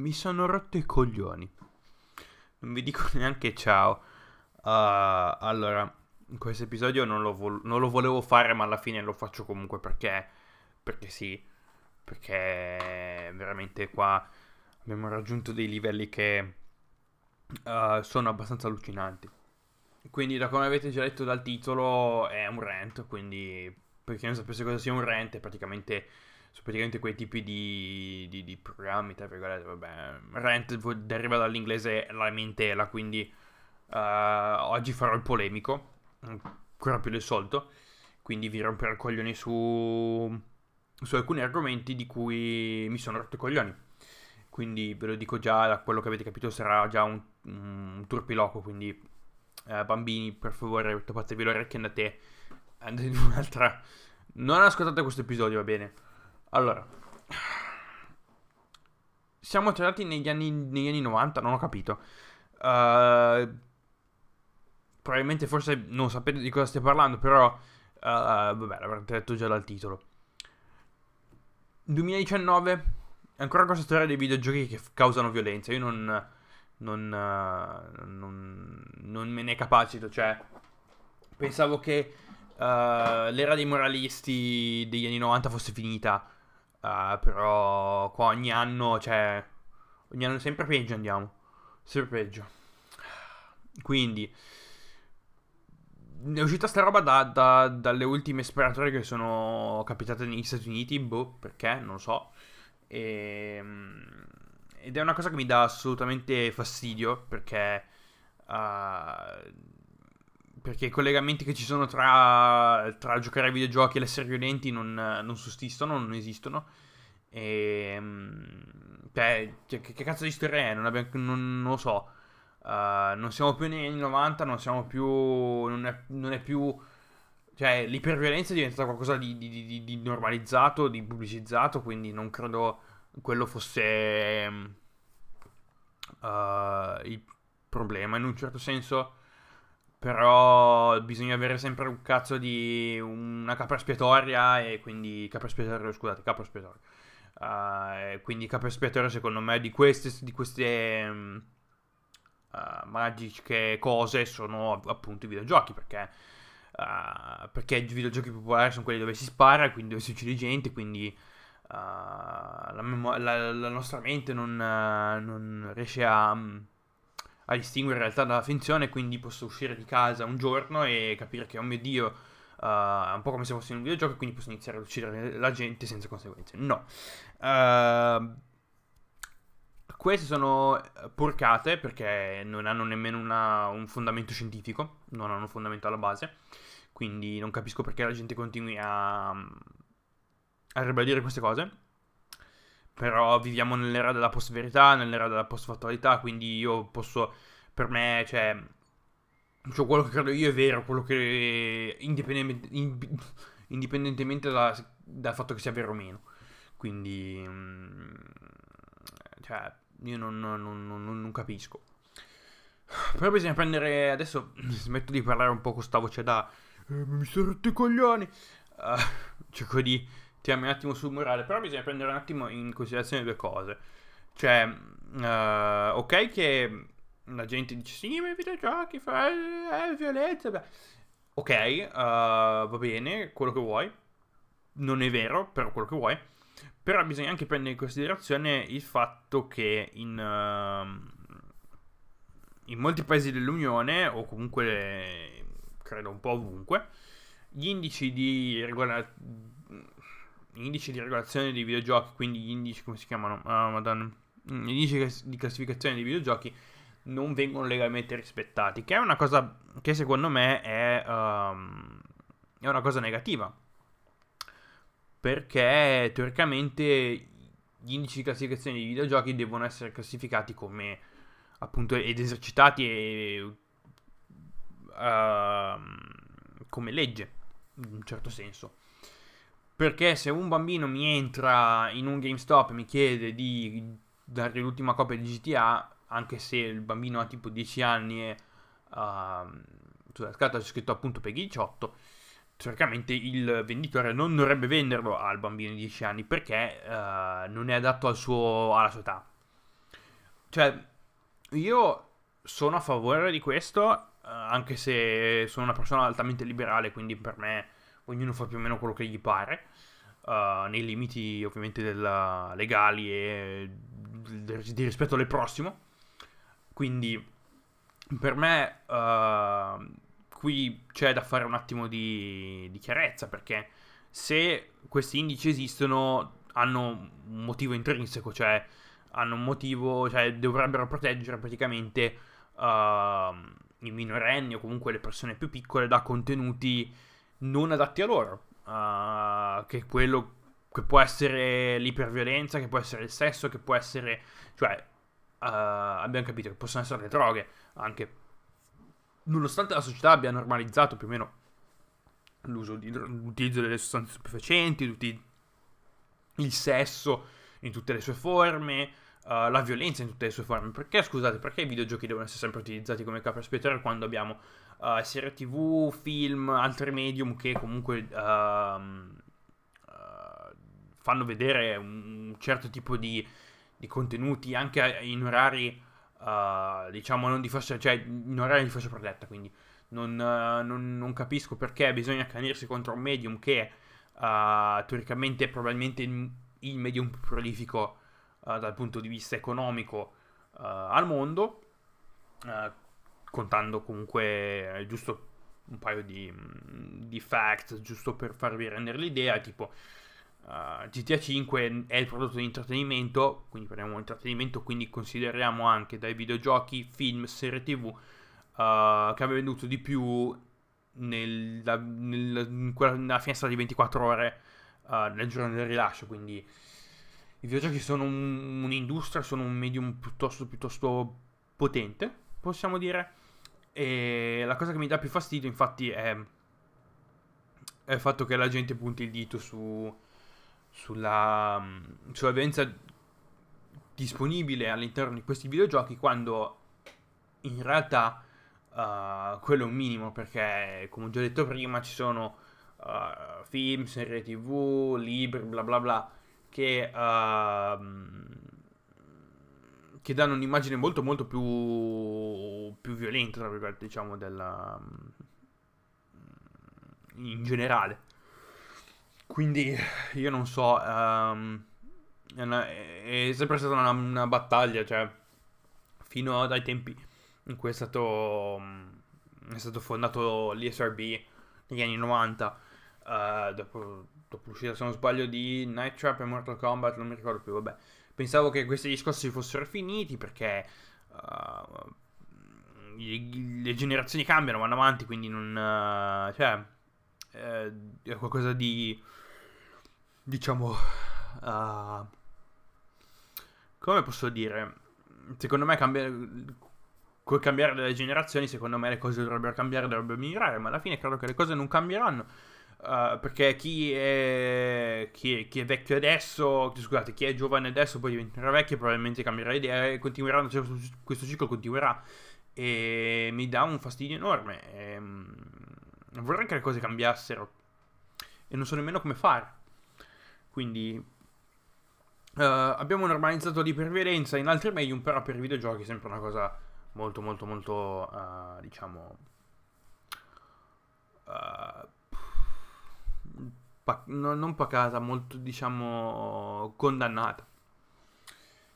mi sono rotto i coglioni. Non vi dico neanche ciao. Uh, allora, questo episodio non lo, vo- non lo, volevo fare, ma alla fine lo faccio comunque perché, perché sì. Perché veramente qua abbiamo raggiunto dei livelli che uh, sono abbastanza allucinanti. Quindi, da come avete già letto dal titolo, è un rant. Quindi, per chi non sapesse cosa sia un rant, è praticamente sono praticamente quei tipi di, di, di programmi, tra virgolette, vabbè, rent deriva dall'inglese lamentela, quindi uh, oggi farò il polemico, ancora più del solito, quindi vi romperò i coglioni su, su alcuni argomenti di cui mi sono rotto i coglioni. Quindi ve lo dico già, da quello che avete capito sarà già un, un turpiloquo, quindi eh, bambini per favore tappatevi le orecchie e andate, andate in un'altra... Non ascoltate questo episodio, va bene? Allora, siamo tornati negli anni, negli anni 90, non ho capito. Uh, probabilmente forse non sapete di cosa stia parlando, però uh, vabbè, l'avrete detto già dal titolo. 2019 è ancora questa storia dei videogiochi che f- causano violenza. Io non, non, uh, non, non me ne capacito, cioè pensavo che l'era dei moralisti degli anni 90 fosse finita Uh, però qua ogni anno, cioè, ogni anno sempre peggio andiamo. Sempre peggio. Quindi, è uscita sta roba da, da, dalle ultime sparatorie che sono capitate negli Stati Uniti, boh, perché, non lo so. E, ehm, ed è una cosa che mi dà assolutamente fastidio, perché... Uh, perché i collegamenti che ci sono tra, tra giocare ai videogiochi e l'essere violenti non, non sussistono, non esistono. E, ehm, cioè, che, che, cazzo di storia è? Non, abbiamo, non, non lo so. Uh, non siamo più negli anni 90, non siamo più. Non è, non è più. Cioè, l'iperviolenza è diventata qualcosa di, di, di, di, normalizzato, di pubblicizzato, quindi non credo quello fosse uh, il problema. In un certo senso però bisogna avere sempre un cazzo di una capra espiatoria e quindi capra espiatoria, scusate, capra espiatoria. Uh, quindi capra espiatoria secondo me di queste, di queste um, uh, magiche cose sono appunto i videogiochi perché, uh, perché i videogiochi popolari sono quelli dove si spara, quindi dove si uccide gente, quindi la, memo- la, la, nostra mente non, non riesce a... Um, a distinguere realtà dalla finzione, quindi posso uscire di casa un giorno e capire che, oh mio Dio, uh, è un po' come se fossi in un videogioco, quindi posso iniziare ad uccidere la gente senza conseguenze. No. Uh, queste sono porcate perché non hanno nemmeno una, un fondamento scientifico, non hanno un fondamento alla base, quindi non capisco perché la gente continui a, a ribadire queste cose. Però viviamo nell'era della post-verità, nell'era della post-fattualità, quindi io posso, per me, cioè, cioè quello che credo io è vero, quello che indipendente, indipendentemente da, dal fatto che sia vero o meno. Quindi, mm, cioè, io non, non, non, non capisco. Però bisogna prendere. Adesso smetto di parlare un po' con sta voce da. Eh, mi sono rotto i coglioni. Uh, cerco di tirarmi un attimo sul morale, però bisogna prendere un attimo in considerazione due cose. Cioè, uh, ok che la gente dice sì, ma i videogiochi fa eh, violenza. Beh. Ok, uh, va bene, quello che vuoi. Non è vero, però quello che vuoi. Però bisogna anche prendere in considerazione il fatto che in, uh, in molti paesi dell'Unione, o comunque credo un po' ovunque, gli indici di regola- indici di regolazione dei videogiochi, quindi gli indici, come si chiamano? Ah, madonna. Gli indici di classificazione dei videogiochi non vengono legalmente rispettati, che è una cosa che secondo me è, um, è una cosa negativa. Perché teoricamente gli indici di classificazione dei videogiochi devono essere classificati come appunto ed esercitati e, uh, come legge in un certo senso perché se un bambino mi entra in un GameStop e mi chiede di dare l'ultima copia di GTA, anche se il bambino ha tipo 10 anni e uh, sulla scatola c'è scritto appunto PEGI 18, teoricamente il venditore non dovrebbe venderlo al bambino di 10 anni perché uh, non è adatto al suo, alla sua età. cioè, io sono a favore di questo, eh, anche se sono una persona altamente liberale, quindi per me ognuno fa più o meno quello che gli pare, uh, nei limiti ovviamente della, legali e di rispetto al prossimo. Quindi per me uh, qui c'è da fare un attimo di, di chiarezza, perché se questi indici esistono hanno un motivo intrinseco, cioè hanno un motivo, cioè dovrebbero proteggere praticamente uh, i minorenni o comunque le persone più piccole da contenuti non adatti a loro, uh, che quello che può essere l'iperviolenza, che può essere il sesso, che può essere, cioè uh, abbiamo capito che possono essere le droghe anche, nonostante la società abbia normalizzato più o meno l'uso di, l'utilizzo delle sostanze stupefacenti, il sesso in tutte le sue forme, uh, la violenza in tutte le sue forme. Perché, scusate, perché i videogiochi devono essere sempre utilizzati come capro espiatorio quando abbiamo uh, serie tv, film, altri medium che comunque uh, fanno vedere un certo tipo di, di contenuti anche in orari, diciamo, non di fascia, cioè in orari di fascia protetta, quindi non, non, non capisco perché bisogna accanirsi contro un medium che teoricamente è probabilmente il medium più prolifico dal punto di vista economico al mondo, uh, contando comunque giusto un paio di, di facts, giusto per farvi rendere l'idea, tipo GTA 5 è il prodotto di intrattenimento, quindi parliamo di intrattenimento, quindi consideriamo anche dai videogiochi, film, serie tv, che ha venduto di più nella, nella, nella finestra di 24 ore nel giorno del rilascio, quindi i videogiochi sono un, un'industria, sono un medium piuttosto, piuttosto potente, possiamo dire. E la cosa che mi dà più fastidio, infatti, è, è il fatto che la gente punti il dito su, sulla, sulla violenza disponibile all'interno di questi videogiochi, quando in realtà uh, quello è un minimo, perché, come ho già detto prima, ci sono uh, film, serie tv, libri, bla bla bla che, uh, che danno un'immagine molto molto più, più violenta, tra virgolette, diciamo, della, in generale. Quindi io non so, um, è, una, è, sempre stata una, una, battaglia, cioè fino dai tempi in cui è stato, è stato fondato l'ESRB negli anni 90, uh, dopo dopo l'uscita, se non sbaglio, di Night Trap e Mortal Kombat, non mi ricordo più, vabbè. Pensavo che questi discorsi fossero finiti perché uh, le generazioni cambiano, vanno avanti, quindi non... Uh, cioè, eh, è qualcosa di... diciamo... Uh, come posso dire? Secondo me cambiare... Col cambiare delle generazioni, secondo me le cose dovrebbero cambiare, dovrebbero migliorare, ma alla fine credo che le cose non cambieranno Uh, perché chi è, chi, è, chi è, vecchio adesso, scusate, chi è giovane adesso poi diventerà vecchio, probabilmente cambierà idea e continuerà, cioè, questo ciclo continuerà e mi dà un fastidio enorme. E, um, vorrei che le cose cambiassero e non so nemmeno come fare. Quindi uh, abbiamo normalizzato l'iperviolenza in altri medium, però per i videogiochi è sempre una cosa molto molto molto, uh, diciamo... Uh, no, non pacata, molto diciamo condannata.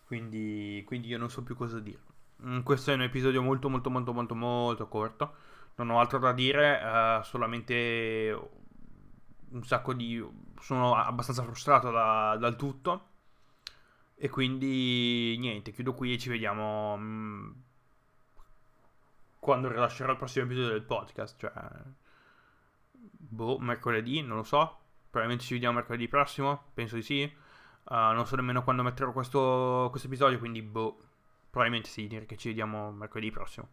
Quindi, quindi io non so più cosa dire. Mm, questo è un episodio molto molto molto molto molto corto. Non ho altro da dire, uh, solamente un sacco di... sono abbastanza frustrato da, dal tutto. E quindi niente, chiudo qui e ci vediamo mm, quando rilascerò il prossimo episodio del podcast. Cioè, boh, mercoledì, non lo so. Probabilmente ci vediamo mercoledì prossimo, penso di sì. Uh, non so nemmeno quando metterò questo, questo episodio, quindi boh, probabilmente sì, direi che ci vediamo mercoledì prossimo.